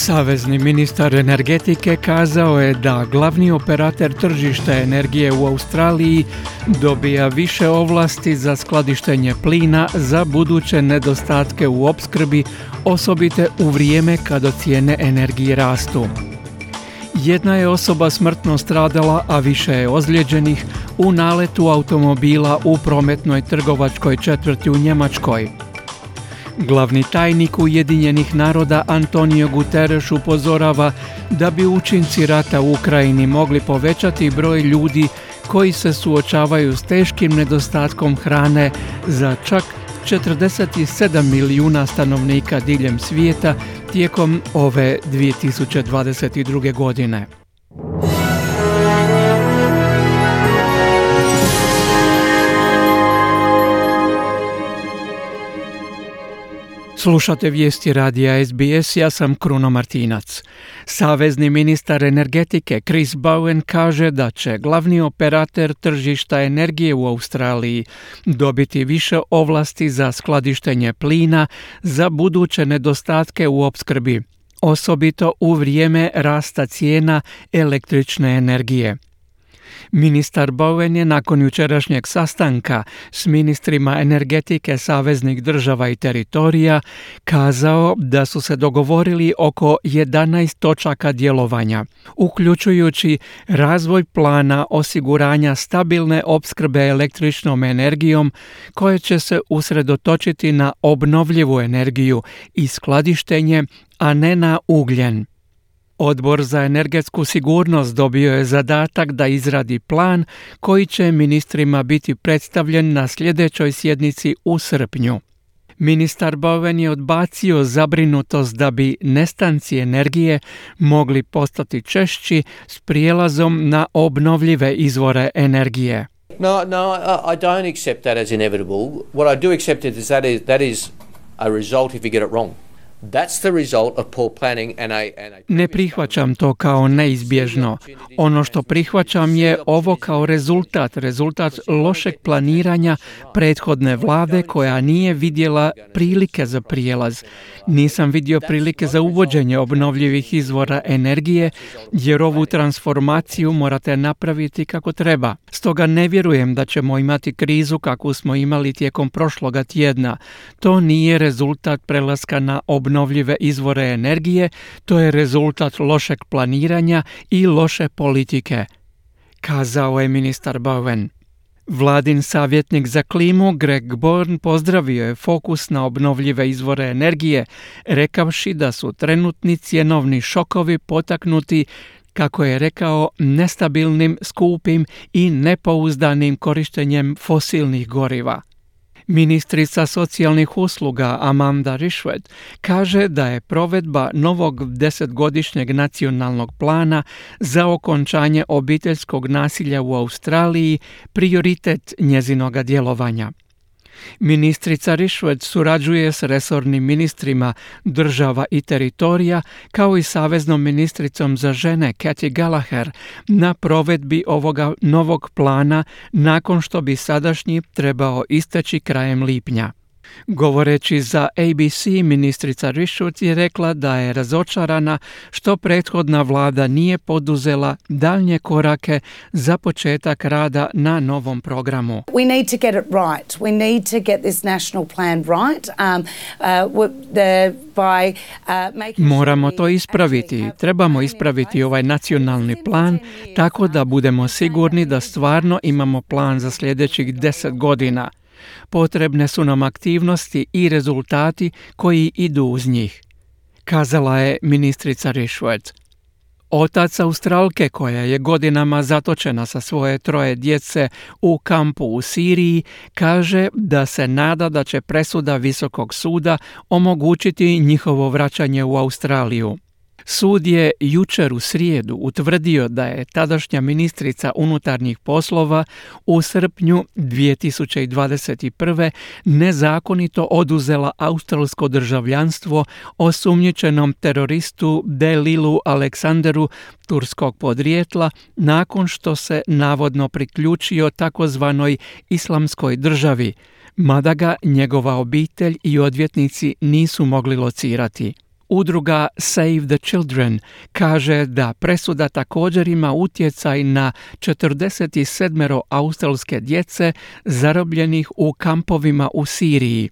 Savezni ministar energetike kazao je da glavni operater tržišta energije u Australiji dobija više ovlasti za skladištenje plina za buduće nedostatke u opskrbi, osobite u vrijeme kada cijene energije rastu. Jedna je osoba smrtno stradala, a više je ozlijeđenih u naletu automobila u prometnoj trgovačkoj četvrti u Njemačkoj. Glavni tajnik Ujedinjenih naroda Antonio Guterres upozorava da bi učinci rata u Ukrajini mogli povećati broj ljudi koji se suočavaju s teškim nedostatkom hrane za čak 47 milijuna stanovnika diljem svijeta tijekom ove 2022. godine. Slušate vijesti radija SBS, ja sam Kruno Martinac. Savezni ministar energetike Chris Bowen kaže da će glavni operator tržišta energije u Australiji dobiti više ovlasti za skladištenje plina za buduće nedostatke u opskrbi, osobito u vrijeme rasta cijena električne energije. Ministar Bowen je nakon jučerašnjeg sastanka s ministrima energetike saveznih država i teritorija kazao da su se dogovorili oko 11 točaka djelovanja, uključujući razvoj plana osiguranja stabilne opskrbe električnom energijom koje će se usredotočiti na obnovljivu energiju i skladištenje, a ne na ugljen. Odbor za energetsku sigurnost dobio je zadatak da izradi plan koji će ministrima biti predstavljen na sljedećoj sjednici u srpnju. Ministar Bowen je odbacio zabrinutost da bi nestanci energije mogli postati češći s prijelazom na obnovljive izvore energije. No, no, I don't accept that as inevitable. What I do accept is that is, that is a result if you get it wrong. Ne prihvaćam to kao neizbježno. Ono što prihvaćam je ovo kao rezultat, rezultat lošeg planiranja prethodne vlade koja nije vidjela prilike za prijelaz. Nisam vidio prilike za uvođenje obnovljivih izvora energije jer ovu transformaciju morate napraviti kako treba. Stoga ne vjerujem da ćemo imati krizu kakvu smo imali tijekom prošloga tjedna. To nije rezultat prelaska na obnovljive obnovljive izvore energije, to je rezultat lošeg planiranja i loše politike, kazao je ministar Bowen. Vladin savjetnik za klimu Greg Born pozdravio je fokus na obnovljive izvore energije, rekavši da su trenutni cjenovni šokovi potaknuti kako je rekao, nestabilnim, skupim i nepouzdanim korištenjem fosilnih goriva. Ministrica socijalnih usluga Amanda Rishwed kaže da je provedba novog desetgodišnjeg nacionalnog plana za okončanje obiteljskog nasilja u Australiji prioritet njezinoga djelovanja. Ministrica Rišved surađuje s resornim ministrima država i teritorija kao i saveznom ministricom za žene Cathy Gallagher na provedbi ovoga novog plana nakon što bi sadašnji trebao isteći krajem lipnja. Govoreći za ABC, ministrica Rišut je rekla da je razočarana što prethodna vlada nije poduzela daljnje korake za početak rada na novom programu. We need to get it right. We need to get this national plan right. Um, uh, the, by, uh, Moramo to ispraviti. Trebamo ispraviti ovaj nacionalni plan tako da budemo sigurni da stvarno imamo plan za sljedećih deset godina. Potrebne su nam aktivnosti i rezultati koji idu uz njih, kazala je ministrica Rishworth. Otac Australke koja je godinama zatočena sa svoje troje djece u kampu u Siriji kaže da se nada da će presuda Visokog suda omogućiti njihovo vraćanje u Australiju. Sud je jučer u srijedu utvrdio da je tadašnja ministrica unutarnjih poslova u srpnju 2021. nezakonito oduzela australsko državljanstvo osumnjičenom teroristu Delilu Aleksanderu turskog podrijetla nakon što se navodno priključio takozvanoj islamskoj državi, mada ga njegova obitelj i odvjetnici nisu mogli locirati. Udruga Save the Children kaže da presuda također ima utjecaj na 47 australske djece zarobljenih u kampovima u Siriji,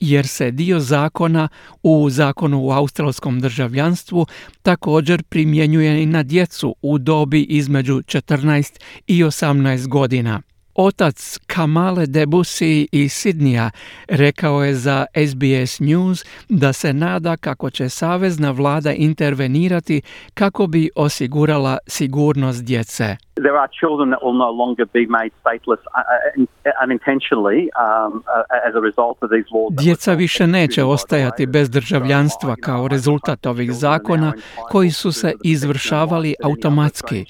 jer se dio zakona u zakonu u australskom državljanstvu također primjenjuje i na djecu u dobi između 14 i 18 godina. Otac Kamale Debussy iz Sidnija rekao je za SBS News da se nada kako će savezna vlada intervenirati kako bi osigurala sigurnost djece. There are children that will no longer be made stateless uh, uh, unintentionally um, uh, as a result of these laws. Djeca više neće ostajati bez državljanstva kao rezultat ovih zakona koji su se izvršavali automatski.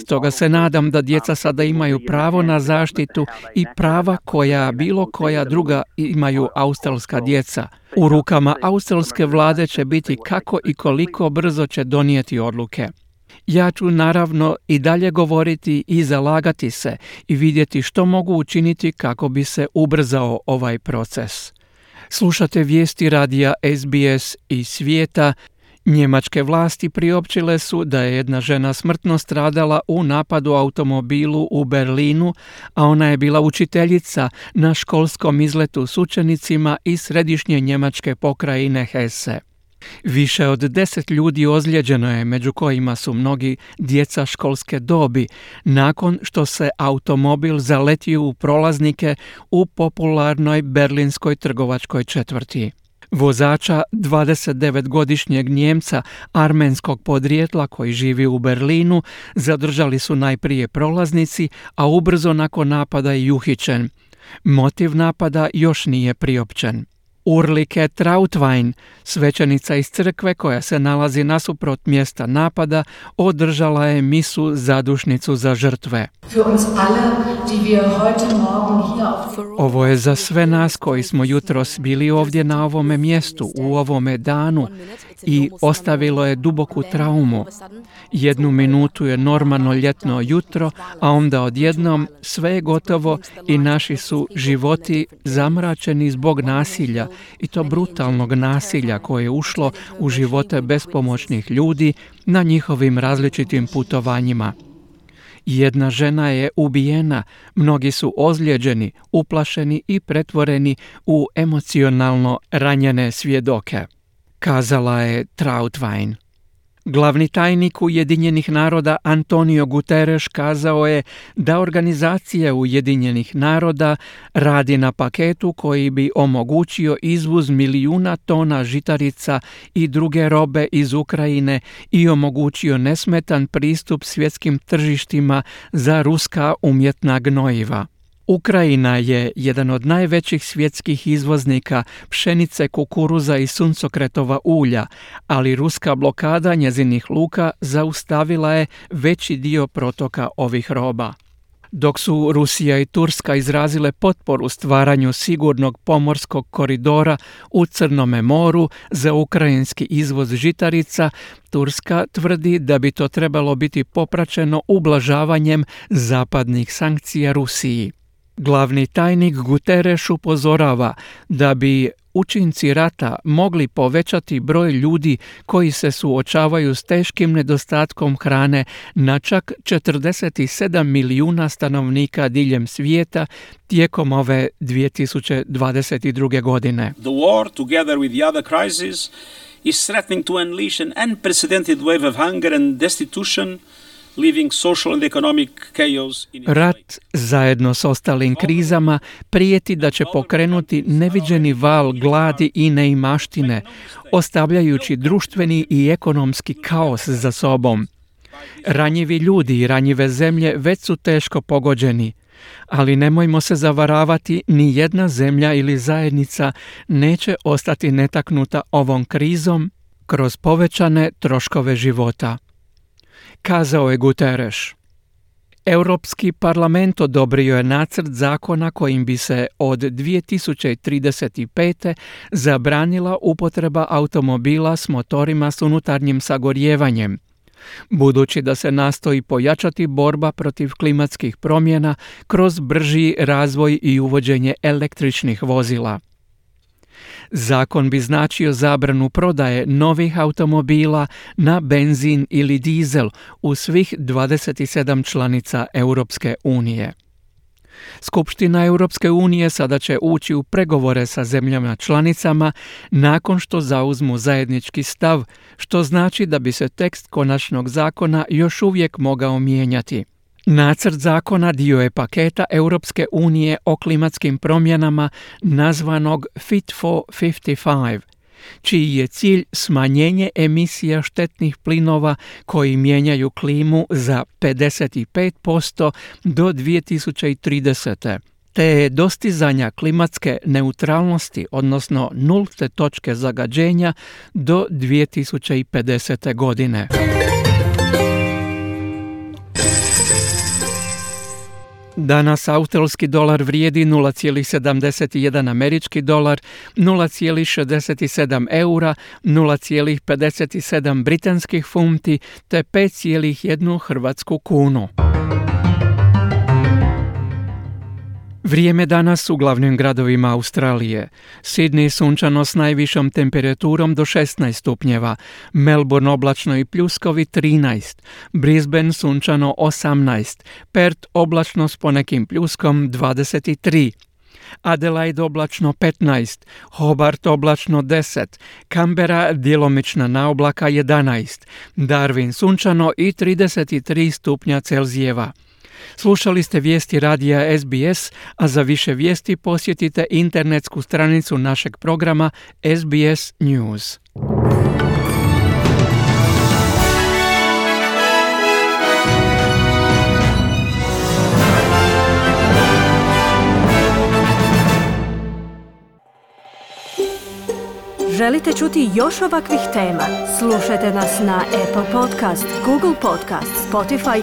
Stoga se nadam da djeca sada imaju pravo na zaštitu i prava koja bilo koja druga imaju australska djeca. U rukama australske vlade će biti kako i koliko brzo će donijeti odluke. Ja ću naravno i dalje govoriti i zalagati se i vidjeti što mogu učiniti kako bi se ubrzao ovaj proces. Slušate vijesti radija SBS i svijeta. Njemačke vlasti priopćile su da je jedna žena smrtno stradala u napadu automobilu u Berlinu, a ona je bila učiteljica na školskom izletu s učenicima iz središnje njemačke pokrajine Hesse. Više od deset ljudi ozlijeđeno je, među kojima su mnogi djeca školske dobi, nakon što se automobil zaletio u prolaznike u popularnoj berlinskoj trgovačkoj četvrti. Vozača 29-godišnjeg Njemca armenskog podrijetla koji živi u Berlinu zadržali su najprije prolaznici, a ubrzo nakon napada i uhićen. Motiv napada još nije priopćen. Urlike Trautwein, svećenica iz crkve koja se nalazi nasuprot mjesta napada, održala je misu zadušnicu za žrtve. Ovo je za sve nas koji smo jutros bili ovdje na ovome mjestu, u ovome danu i ostavilo je duboku traumu. Jednu minutu je normalno ljetno jutro, a onda odjednom sve je gotovo i naši su životi zamračeni zbog nasilja i to brutalnog nasilja koje je ušlo u živote bespomoćnih ljudi na njihovim različitim putovanjima. Jedna žena je ubijena, mnogi su ozlijeđeni, uplašeni i pretvoreni u emocionalno ranjene svjedoke, kazala je Trautwein. Glavni tajnik Ujedinjenih naroda Antonio Guterres kazao je da organizacija Ujedinjenih naroda radi na paketu koji bi omogućio izvoz milijuna tona žitarica i druge robe iz Ukrajine i omogućio nesmetan pristup svjetskim tržištima za ruska umjetna gnojiva. Ukrajina je jedan od najvećih svjetskih izvoznika pšenice, kukuruza i suncokretova ulja, ali ruska blokada njezinih luka zaustavila je veći dio protoka ovih roba. Dok su Rusija i Turska izrazile potporu stvaranju sigurnog pomorskog koridora u Crnome moru za ukrajinski izvoz žitarica, Turska tvrdi da bi to trebalo biti popraćeno ublažavanjem zapadnih sankcija Rusiji. Glavni tajnik Guterres upozorava da bi učinci rata mogli povećati broj ljudi koji se suočavaju s teškim nedostatkom hrane na čak 47 milijuna stanovnika diljem svijeta tijekom ove 2022. godine. The war together with the other crises is threatening to unleash an unprecedented wave of hunger and destitution Rat zajedno s ostalim krizama prijeti da će pokrenuti neviđeni val gladi i neimaštine, ostavljajući društveni i ekonomski kaos za sobom. Ranjivi ljudi i ranjive zemlje već su teško pogođeni, ali nemojmo se zavaravati, ni jedna zemlja ili zajednica neće ostati netaknuta ovom krizom kroz povećane troškove života. Kazao je Guterres. Europski parlament odobrio je nacrt zakona kojim bi se od 2035. zabranila upotreba automobila s motorima s unutarnjim sagorjevanjem, budući da se nastoji pojačati borba protiv klimatskih promjena kroz brži razvoj i uvođenje električnih vozila. Zakon bi značio zabranu prodaje novih automobila na benzin ili dizel u svih 27 članica Europske unije. Skupština Europske unije sada će ući u pregovore sa zemljama članicama nakon što zauzmu zajednički stav, što znači da bi se tekst konačnog zakona još uvijek mogao mijenjati. Nacrt zakona dio je paketa Europske unije o klimatskim promjenama nazvanog Fit for 55, čiji je cilj smanjenje emisija štetnih plinova koji mijenjaju klimu za 55% do 2030 te dostizanja klimatske neutralnosti, odnosno nulte točke zagađenja do 2050. godine. Danas australski dolar vrijedi 0,71 američki dolar, 0,67 eura, 0,57 britanskih funti te 5,1 hrvatsku kunu. Vrijeme danas u glavnim gradovima Australije. Sydney sunčano s najvišom temperaturom do 16 stupnjeva, Melbourne oblačno i pljuskovi 13, Brisbane sunčano 18, Perth oblačno s ponekim pljuskom 23, Adelaide oblačno 15, Hobart oblačno 10, Canberra djelomična naoblaka 11, Darwin sunčano i 33 stupnja Celzijeva. Slušali ste vijesti radija SBS, a za više vijesti posjetite internetsku stranicu našeg programa SBS News. Želite čuti još ovakvih tema? Slušajte nas na Apple Podcast, Google Podcast, Spotify